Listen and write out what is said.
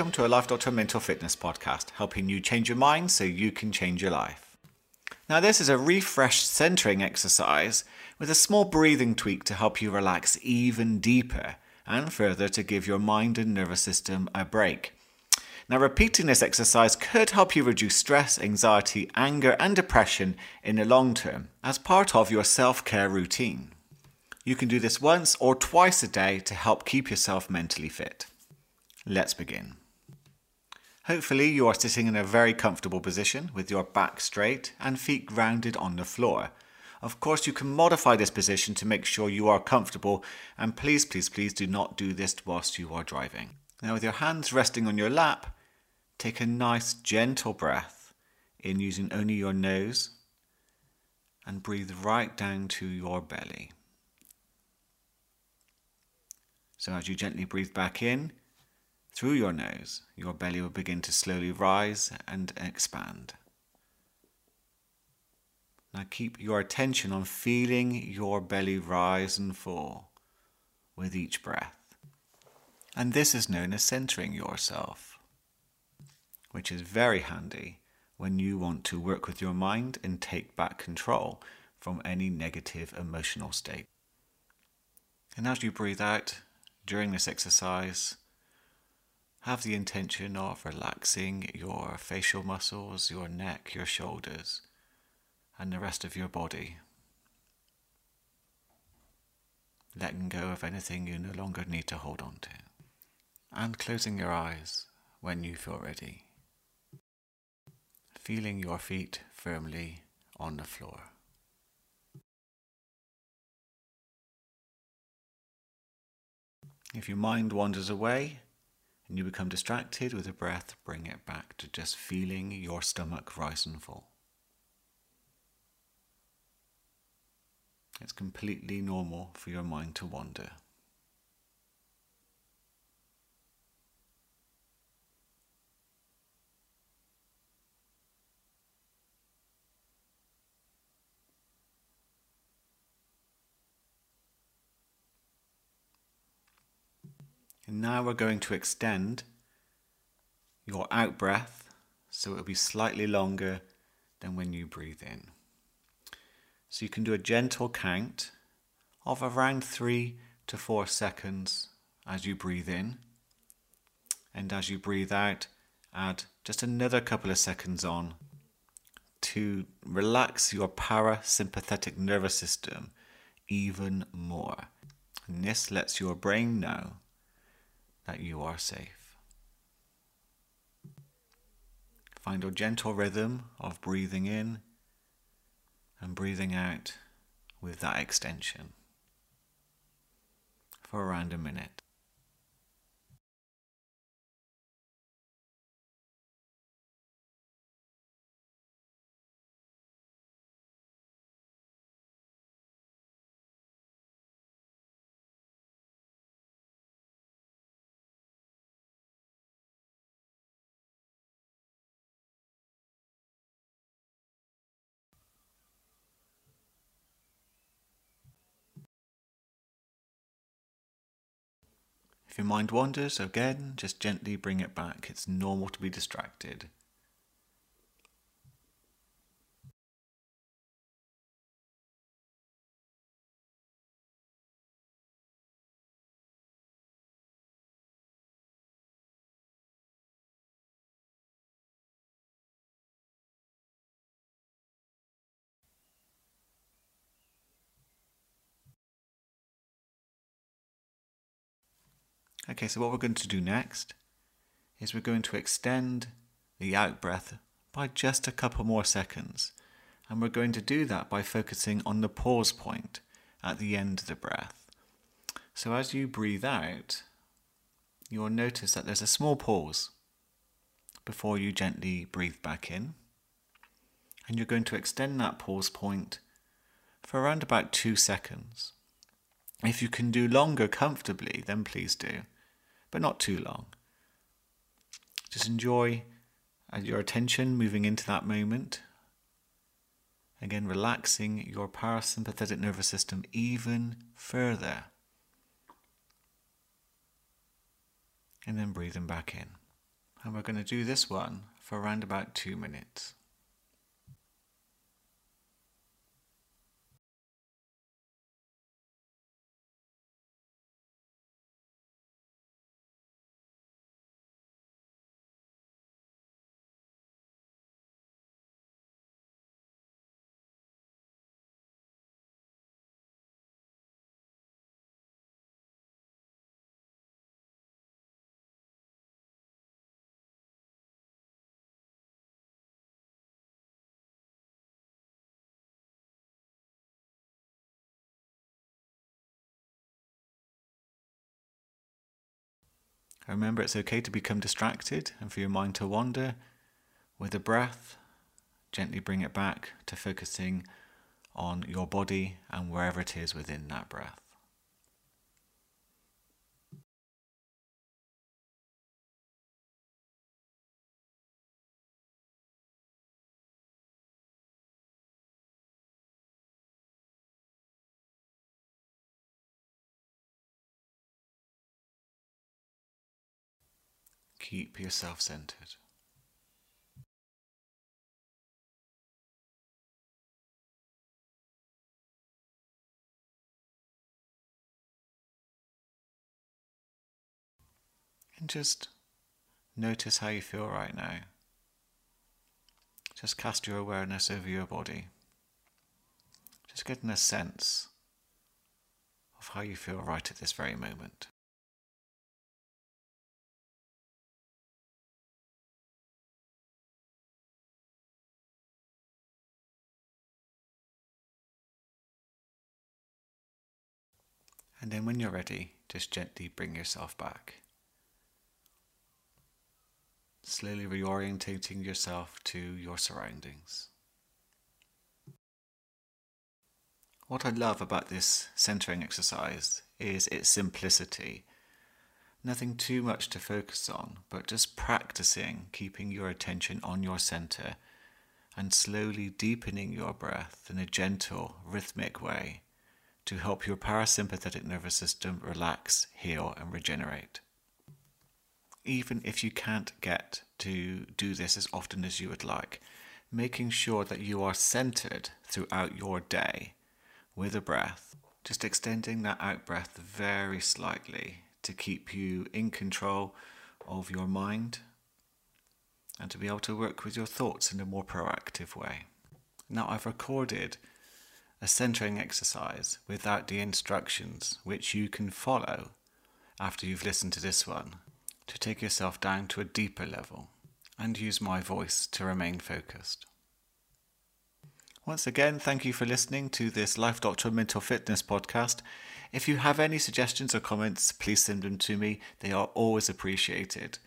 welcome to a Life Doctor Mental Fitness podcast, helping you change your mind so you can change your life. Now, this is a refreshed centering exercise with a small breathing tweak to help you relax even deeper and further to give your mind and nervous system a break. Now, repeating this exercise could help you reduce stress, anxiety, anger, and depression in the long term as part of your self care routine. You can do this once or twice a day to help keep yourself mentally fit. Let's begin. Hopefully, you are sitting in a very comfortable position with your back straight and feet grounded on the floor. Of course, you can modify this position to make sure you are comfortable, and please, please, please do not do this whilst you are driving. Now, with your hands resting on your lap, take a nice, gentle breath in using only your nose and breathe right down to your belly. So, as you gently breathe back in, through your nose, your belly will begin to slowly rise and expand. Now keep your attention on feeling your belly rise and fall with each breath. And this is known as centering yourself, which is very handy when you want to work with your mind and take back control from any negative emotional state. And as you breathe out during this exercise, have the intention of relaxing your facial muscles, your neck, your shoulders, and the rest of your body. Letting go of anything you no longer need to hold on to. And closing your eyes when you feel ready. Feeling your feet firmly on the floor. If your mind wanders away, and you become distracted with a breath, bring it back to just feeling your stomach rise and fall. It's completely normal for your mind to wander. And now we're going to extend your out breath so it'll be slightly longer than when you breathe in. So you can do a gentle count of around three to four seconds as you breathe in. And as you breathe out, add just another couple of seconds on to relax your parasympathetic nervous system even more. And this lets your brain know that you are safe. Find a gentle rhythm of breathing in and breathing out with that extension for around a minute. If your mind wanders, again, just gently bring it back. It's normal to be distracted. Okay, so what we're going to do next is we're going to extend the out breath by just a couple more seconds. And we're going to do that by focusing on the pause point at the end of the breath. So as you breathe out, you'll notice that there's a small pause before you gently breathe back in. And you're going to extend that pause point for around about two seconds. If you can do longer comfortably, then please do but not too long. Just enjoy uh, your attention moving into that moment. Again, relaxing your parasympathetic nervous system even further. And then breathing back in. And we're going to do this one for around about two minutes. Remember, it's okay to become distracted and for your mind to wander. With a breath, gently bring it back to focusing on your body and wherever it is within that breath. Keep yourself centered. And just notice how you feel right now. Just cast your awareness over your body. Just getting a sense of how you feel right at this very moment. And then when you're ready, just gently bring yourself back. Slowly reorientating yourself to your surroundings. What I love about this centering exercise is its simplicity. Nothing too much to focus on, but just practicing keeping your attention on your center and slowly deepening your breath in a gentle, rhythmic way to help your parasympathetic nervous system relax, heal, and regenerate. Even if you can't get to do this as often as you would like, making sure that you are centered throughout your day with a breath, just extending that out breath very slightly to keep you in control of your mind and to be able to work with your thoughts in a more proactive way. Now, I've recorded a centering exercise without the instructions which you can follow after you've listened to this one to take yourself down to a deeper level and use my voice to remain focused. Once again, thank you for listening to this Life Doctor Mental Fitness podcast. If you have any suggestions or comments, please send them to me. They are always appreciated.